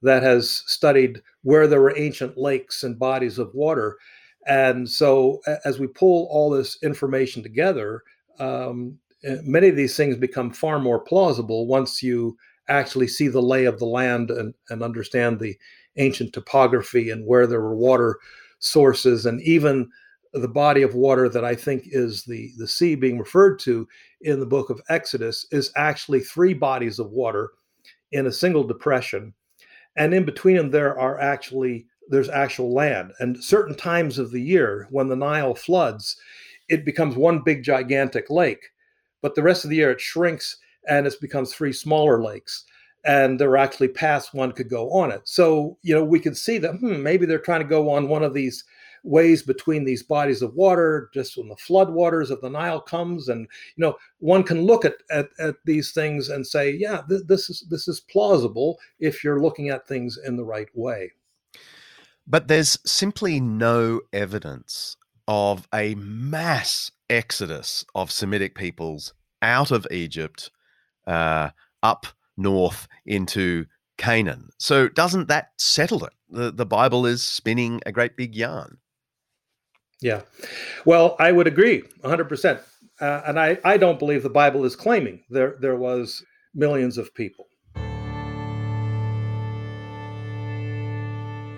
that has studied where there were ancient lakes and bodies of water. And so, as we pull all this information together, um, eh, many of these things become far more plausible once you actually see the lay of the land and, and understand the ancient topography and where there were water sources and even the body of water that I think is the, the sea being referred to in the book of Exodus is actually three bodies of water in a single depression. And in between them, there are actually there's actual land. And certain times of the year, when the Nile floods, it becomes one big gigantic lake. But the rest of the year, it shrinks and it becomes three smaller lakes. And there are actually paths one could go on it. So, you know, we can see that hmm, maybe they're trying to go on one of these ways between these bodies of water just when the floodwaters of the Nile comes. And, you know, one can look at, at, at these things and say, yeah, th- this is this is plausible if you're looking at things in the right way. But there's simply no evidence of a mass exodus of Semitic peoples out of Egypt uh, up north into Canaan. So doesn't that settle it? The, the Bible is spinning a great big yarn. Yeah. Well, I would agree 100%. Uh, and I, I don't believe the Bible is claiming there, there was millions of people.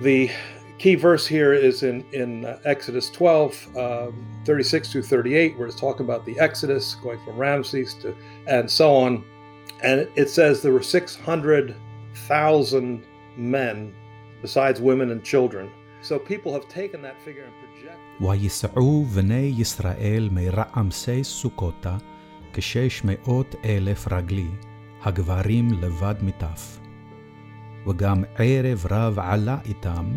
The key verse here is in, in uh, Exodus 12, um, 36 through 38, where it's talking about the Exodus going from Ramses to and so on. And it says there were 600,000 men besides women and children. So people have taken that figure and projected. ויסעו בני ישראל מרעמסי סוכותה כשש מאות אלף רגלי, הגברים לבד מטף. וגם ערב רב עלה איתם,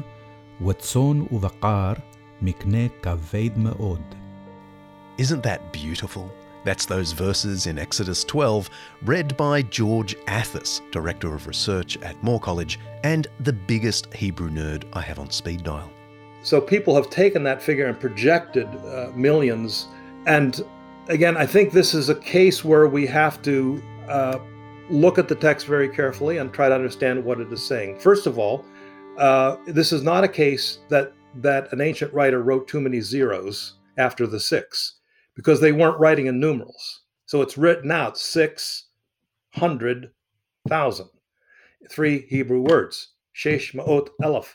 וצאן ובקר מקנה כבד מאוד. Isn't that beautiful? That's those verses in Exodus 12, read by George Athas, Director of Research at Moore College and the biggest Hebrew nerd I have on speed dial. So people have taken that figure and projected uh, millions. And again, I think this is a case where we have to uh, look at the text very carefully and try to understand what it is saying. First of all, uh, this is not a case that that an ancient writer wrote too many zeros after the six because they weren't writing in numerals. So it's written out six hundred thousand, three Hebrew words, shesh ma'ot elef.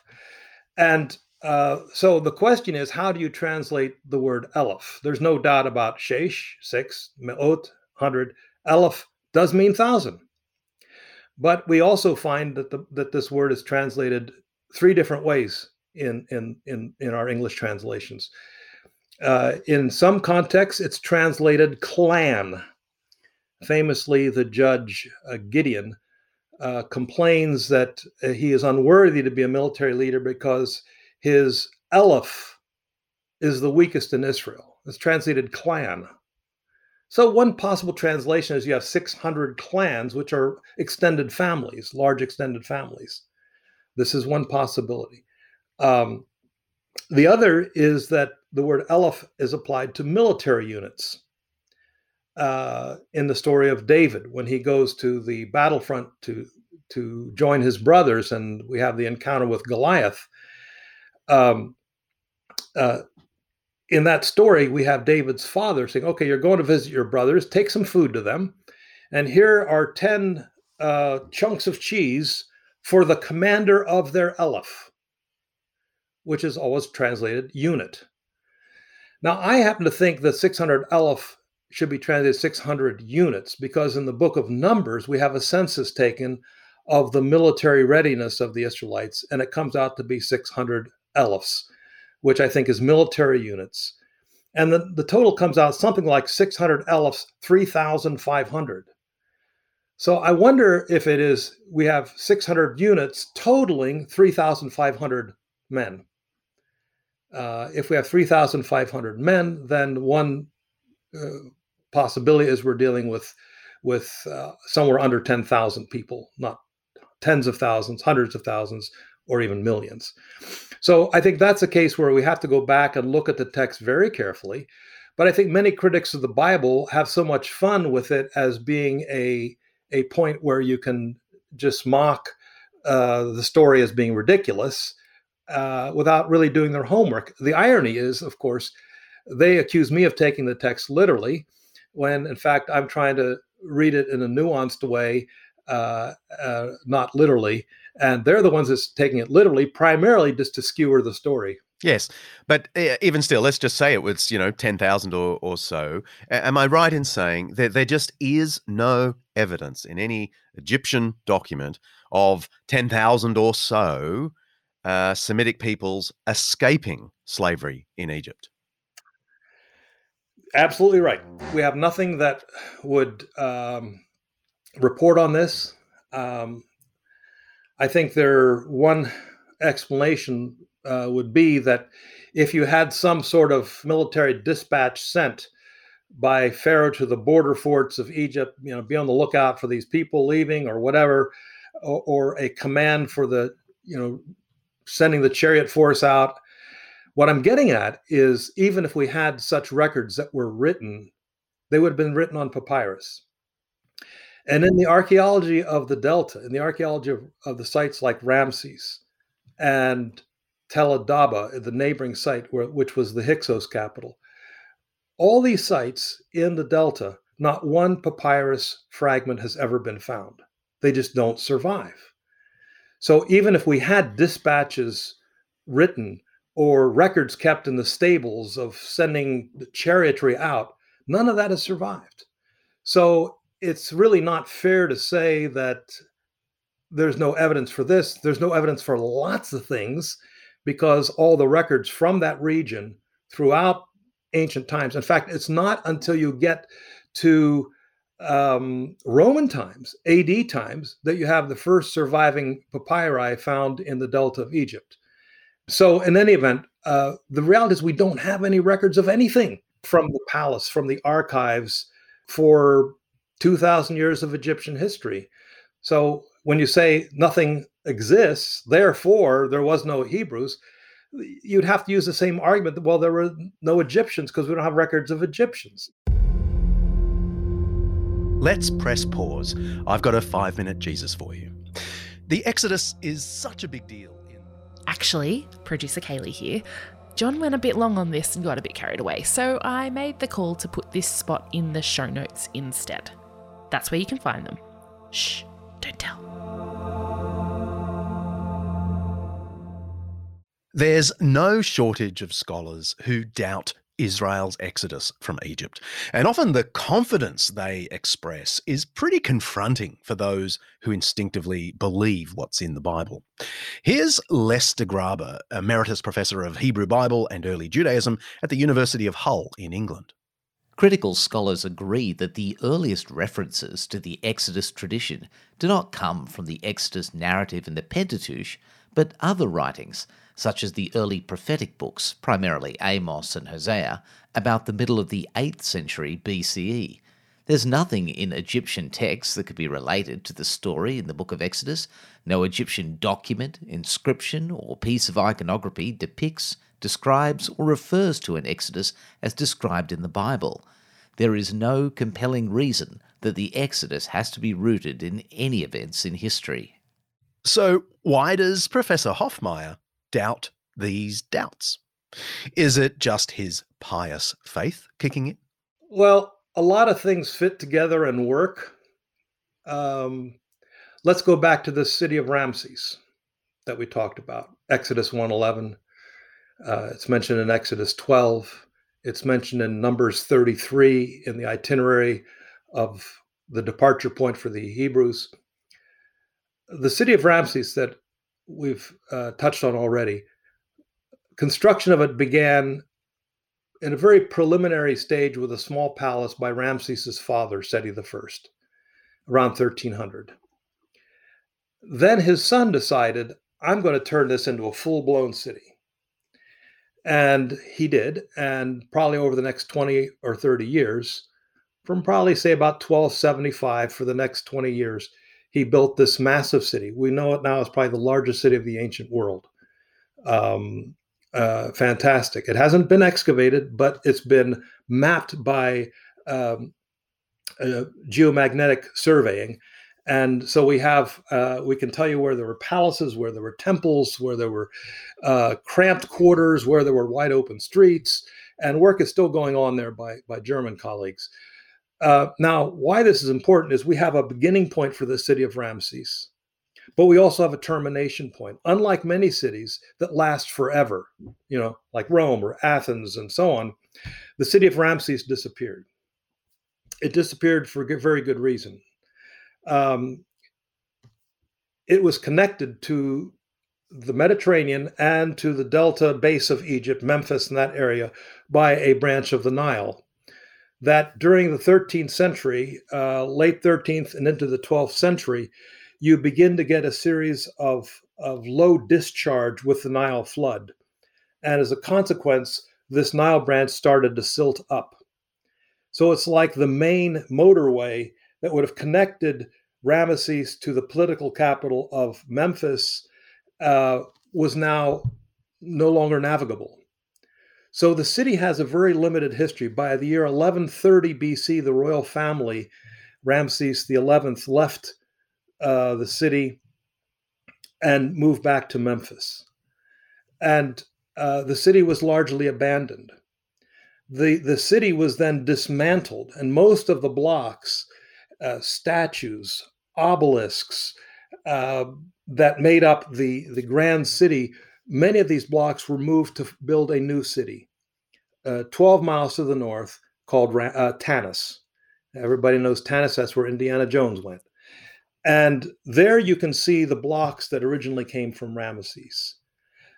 And uh, so the question is, how do you translate the word elef? There's no doubt about shesh, six, me'ot, hundred. Elef does mean thousand. But we also find that the, that this word is translated three different ways in in in, in our English translations. Uh, in some contexts, it's translated clan. Famously, the judge uh, Gideon uh, complains that uh, he is unworthy to be a military leader because his Eleph is the weakest in Israel. It's translated clan. So, one possible translation is you have 600 clans, which are extended families, large extended families. This is one possibility. Um, the other is that the word Eleph is applied to military units. Uh, in the story of David, when he goes to the battlefront to to join his brothers, and we have the encounter with Goliath. Um, uh, in that story, we have David's father saying, "Okay, you're going to visit your brothers. Take some food to them, and here are ten uh, chunks of cheese for the commander of their Eleph." Which is always translated unit. Now, I happen to think that 600 Aleph should be translated 600 units because in the book of Numbers, we have a census taken of the military readiness of the Israelites, and it comes out to be 600 Alephs, which I think is military units. And the, the total comes out something like 600 Alephs, 3,500. So I wonder if it is we have 600 units totaling 3,500 men. Uh, if we have 3,500 men, then one uh, possibility is we're dealing with with uh, somewhere under 10,000 people, not tens of thousands, hundreds of thousands, or even millions. So I think that's a case where we have to go back and look at the text very carefully. But I think many critics of the Bible have so much fun with it as being a a point where you can just mock uh, the story as being ridiculous uh, without really doing their homework. The irony is, of course, they accuse me of taking the text literally, when in fact I'm trying to read it in a nuanced way, uh, uh, not literally. And they're the ones that's taking it literally, primarily just to skewer the story. Yes, but uh, even still, let's just say it was you know ten thousand or or so. Am I right in saying that there just is no evidence in any Egyptian document of ten thousand or so uh, Semitic peoples escaping slavery in Egypt. Absolutely right. We have nothing that would um, report on this. Um, I think there one explanation uh, would be that if you had some sort of military dispatch sent by Pharaoh to the border forts of Egypt, you know, be on the lookout for these people leaving or whatever, or, or a command for the you know sending the chariot force out. What I'm getting at is even if we had such records that were written, they would have been written on papyrus. And in the archaeology of the Delta, in the archaeology of, of the sites like Ramses and Tell el-Dab'a, the neighboring site where, which was the Hyksos capital, all these sites in the Delta, not one papyrus fragment has ever been found. They just don't survive. So even if we had dispatches written or records kept in the stables of sending the chariotry out, none of that has survived. So it's really not fair to say that there's no evidence for this. There's no evidence for lots of things because all the records from that region throughout ancient times, in fact, it's not until you get to um, Roman times, AD times, that you have the first surviving papyri found in the Delta of Egypt. So, in any event, uh, the reality is we don't have any records of anything from the palace, from the archives for 2,000 years of Egyptian history. So, when you say nothing exists, therefore there was no Hebrews, you'd have to use the same argument that, well, there were no Egyptians because we don't have records of Egyptians. Let's press pause. I've got a five minute Jesus for you. The Exodus is such a big deal. In- Actually, producer Kaylee here. John went a bit long on this and got a bit carried away, so I made the call to put this spot in the show notes instead. That's where you can find them. Shh, don't tell. There's no shortage of scholars who doubt Israel's exodus from Egypt. And often the confidence they express is pretty confronting for those who instinctively believe what's in the Bible. Here's Lester Grabbe, Emeritus Professor of Hebrew Bible and Early Judaism at the University of Hull in England. Critical scholars agree that the earliest references to the Exodus tradition do not come from the Exodus narrative in the Pentateuch, but other writings, such as the early prophetic books, primarily Amos and Hosea, about the middle of the 8th century BCE. There's nothing in Egyptian texts that could be related to the story in the book of Exodus. No Egyptian document, inscription, or piece of iconography depicts describes, or refers to an Exodus as described in the Bible. There is no compelling reason that the Exodus has to be rooted in any events in history. So, why does Professor Hoffmeier doubt these doubts? Is it just his pious faith kicking in? Well, a lot of things fit together and work. Um, let's go back to the city of Ramses that we talked about, Exodus 111. Uh, it's mentioned in Exodus 12. It's mentioned in Numbers 33 in the itinerary of the departure point for the Hebrews. The city of Ramses that we've uh, touched on already, construction of it began in a very preliminary stage with a small palace by Ramses's father, Seti I, around 1300. Then his son decided, I'm going to turn this into a full blown city. And he did. And probably over the next 20 or 30 years, from probably say about 1275 for the next 20 years, he built this massive city. We know it now as probably the largest city of the ancient world. Um, uh, fantastic. It hasn't been excavated, but it's been mapped by um, uh, geomagnetic surveying and so we have uh, we can tell you where there were palaces where there were temples where there were uh, cramped quarters where there were wide open streets and work is still going on there by by german colleagues uh, now why this is important is we have a beginning point for the city of ramses but we also have a termination point unlike many cities that last forever you know like rome or athens and so on the city of ramses disappeared it disappeared for a very good reason um, it was connected to the Mediterranean and to the delta base of Egypt, Memphis, and that area, by a branch of the Nile. That during the 13th century, uh, late 13th and into the 12th century, you begin to get a series of, of low discharge with the Nile flood. And as a consequence, this Nile branch started to silt up. So it's like the main motorway that would have connected Ramesses to the political capital of Memphis uh, was now no longer navigable. So the city has a very limited history. By the year 1130 BC, the royal family, Ramses XI, left uh, the city and moved back to Memphis. And uh, the city was largely abandoned. The, the city was then dismantled, and most of the blocks uh, statues, obelisks uh, that made up the, the grand city, many of these blocks were moved to build a new city, uh, 12 miles to the north, called uh, Tanis. Everybody knows Tanis, that's where Indiana Jones went. And there you can see the blocks that originally came from Ramesses.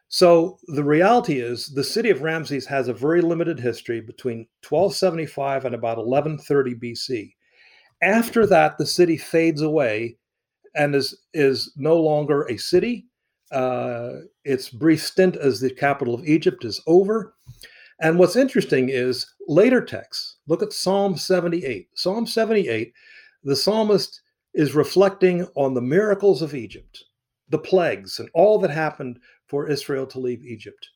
So the reality is the city of Ramses has a very limited history between 1275 and about 1130 BC. After that, the city fades away and is is no longer a city. Uh, its brief stint as the capital of Egypt is over. And what's interesting is later texts. Look at Psalm 78. Psalm 78, the psalmist is reflecting on the miracles of Egypt, the plagues, and all that happened for Israel to leave Egypt.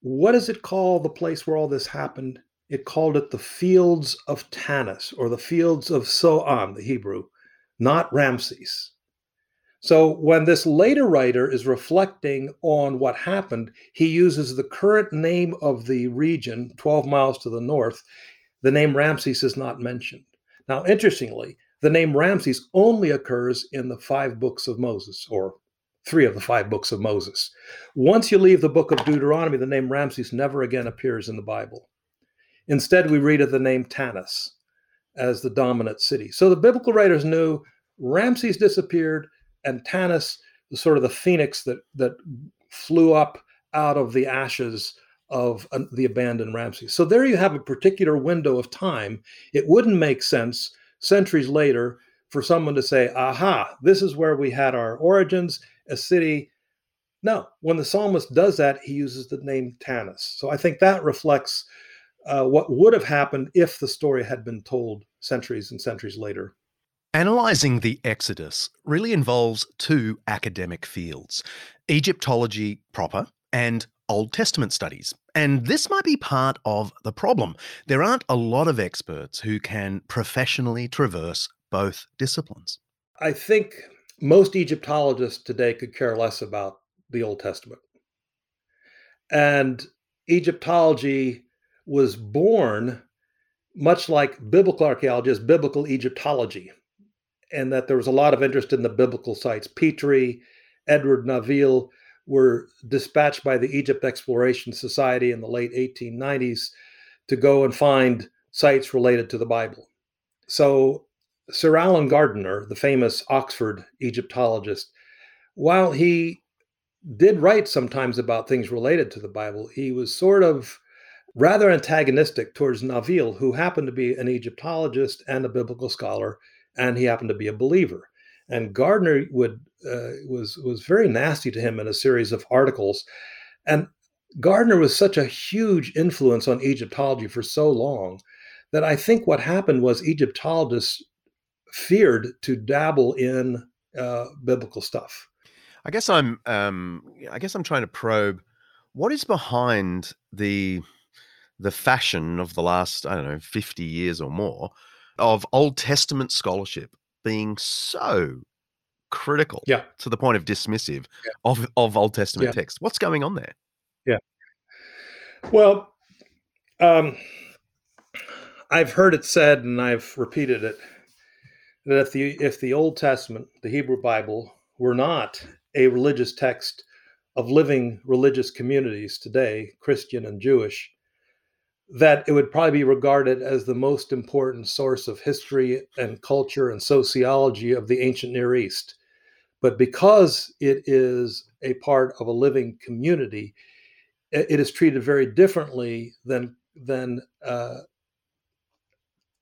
What does it call the place where all this happened? it called it the fields of Tanis or the fields of Zoan, the Hebrew, not Ramses. So when this later writer is reflecting on what happened, he uses the current name of the region, 12 miles to the north. The name Ramses is not mentioned. Now, interestingly, the name Ramses only occurs in the five books of Moses, or three of the five books of Moses. Once you leave the book of Deuteronomy, the name Ramses never again appears in the Bible. Instead, we read of the name Tanis as the dominant city. So the biblical writers knew Ramses disappeared and Tanis was sort of the phoenix that, that flew up out of the ashes of uh, the abandoned Ramses. So there you have a particular window of time. It wouldn't make sense centuries later for someone to say, aha, this is where we had our origins, a city. No, when the psalmist does that, he uses the name Tanis. So I think that reflects uh, what would have happened if the story had been told centuries and centuries later. Analysing the Exodus really involves two academic fields Egyptology proper and Old Testament studies. And this might be part of the problem. There aren't a lot of experts who can professionally traverse both disciplines. I think most Egyptologists today could care less about the Old Testament. And Egyptology was born much like biblical archaeology as biblical Egyptology, and that there was a lot of interest in the biblical sites. Petrie, Edward Naville were dispatched by the Egypt Exploration Society in the late 1890s to go and find sites related to the Bible. So, Sir Alan Gardiner, the famous Oxford Egyptologist, while he did write sometimes about things related to the Bible, he was sort of rather antagonistic towards Naville, who happened to be an Egyptologist and a biblical scholar, and he happened to be a believer. And Gardiner would uh, was was very nasty to him in a series of articles, and Gardiner was such a huge influence on Egyptology for so long that I think what happened was Egyptologists feared to dabble in uh, biblical stuff. I guess I'm um, I guess I'm trying to probe what is behind the the fashion of the last I don't know 50 years or more of Old Testament scholarship being so critical yeah. to the point of dismissive yeah. of, of Old Testament yeah. text. What's going on there? Yeah. Well, um, I've heard it said, and I've repeated it, that if the if the Old Testament, the Hebrew Bible, were not a religious text of living religious communities today, Christian and Jewish, that it would probably be regarded as the most important source of history and culture and sociology of the ancient Near East. But because it is a part of a living community, it is treated very differently than than uh,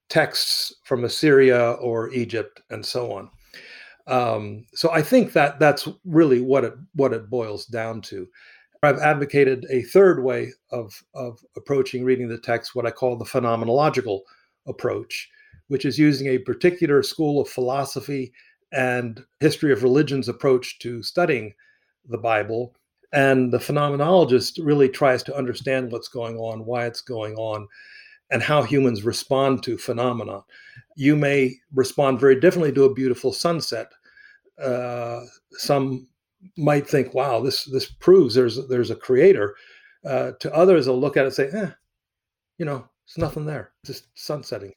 texts from Assyria or Egypt and so on. Um, so I think that that's really what it what it boils down to. I've advocated a third way of, of approaching reading the text, what I call the phenomenological approach, which is using a particular school of philosophy and history of religions approach to studying the Bible. And the phenomenologist really tries to understand what's going on, why it's going on, and how humans respond to phenomena. You may respond very differently to a beautiful sunset. Uh, some might think, "Wow, this this proves there's there's a creator." Uh, to others, they'll look at it and say, "Eh, you know, it's nothing there, just sunsetting."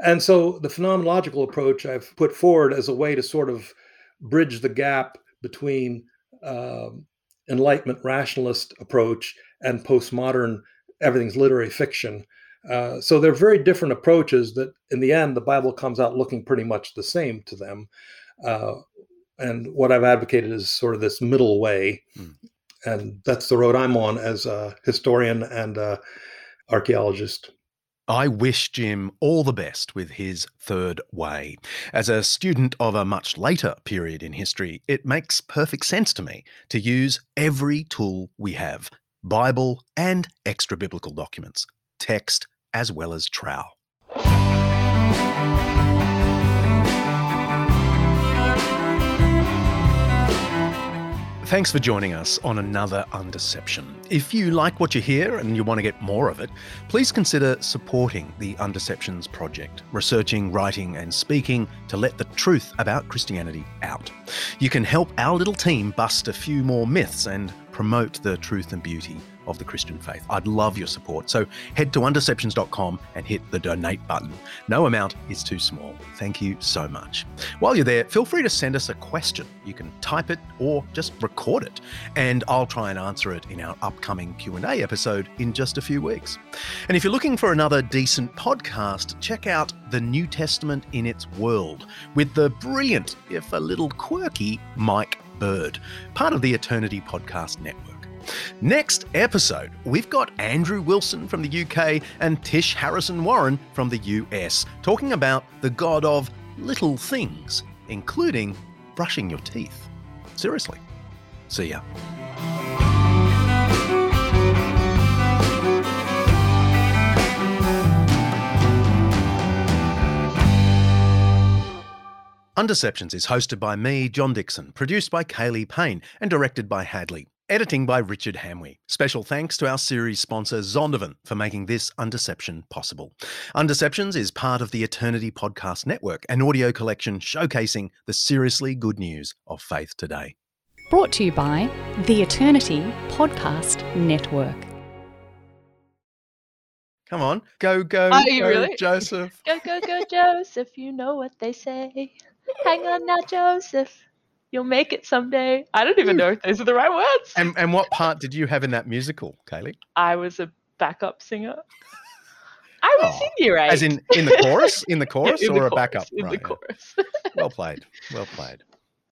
And so, the phenomenological approach I've put forward as a way to sort of bridge the gap between um, Enlightenment rationalist approach and postmodern everything's literary fiction. Uh, so they're very different approaches that in the end the bible comes out looking pretty much the same to them uh, and what I've advocated is sort of this middle way, mm. and that's the road I'm on as a historian and a archaeologist. I wish Jim all the best with his third way. As a student of a much later period in history, it makes perfect sense to me to use every tool we have Bible and extra biblical documents, text as well as trowel. Thanks for joining us on another Undeception. If you like what you hear and you want to get more of it, please consider supporting the Undeceptions project, researching, writing, and speaking to let the truth about Christianity out. You can help our little team bust a few more myths and promote the truth and beauty of the Christian faith. I'd love your support. So head to undeceptions.com and hit the donate button. No amount is too small. Thank you so much. While you're there, feel free to send us a question. You can type it or just record it, and I'll try and answer it in our upcoming Q&A episode in just a few weeks. And if you're looking for another decent podcast, check out The New Testament in its World with the brilliant, if a little quirky, Mike Bird, part of the Eternity Podcast Network. Next episode, we've got Andrew Wilson from the UK and Tish Harrison Warren from the US talking about the God of little things, including brushing your teeth. Seriously. See ya. Undeceptions is hosted by me, John Dickson, produced by Kaylee Payne, and directed by Hadley. Editing by Richard Hamwi. Special thanks to our series sponsor Zondervan for making this Undeception possible. Undeceptions is part of the Eternity Podcast Network, an audio collection showcasing the seriously good news of faith today. Brought to you by the Eternity Podcast Network. Come on, go, go, Are you go, really? Joseph. Go, go, go, Joseph. You know what they say. Hang on now, Joseph. You'll make it someday. I don't even hmm. know if those are the right words. And, and what part did you have in that musical, Kaylee? I was a backup singer. I was Oh, in year eight. As in in the chorus, in the chorus, in or the a backup? In the Right, yeah. chorus. Well played. Well played.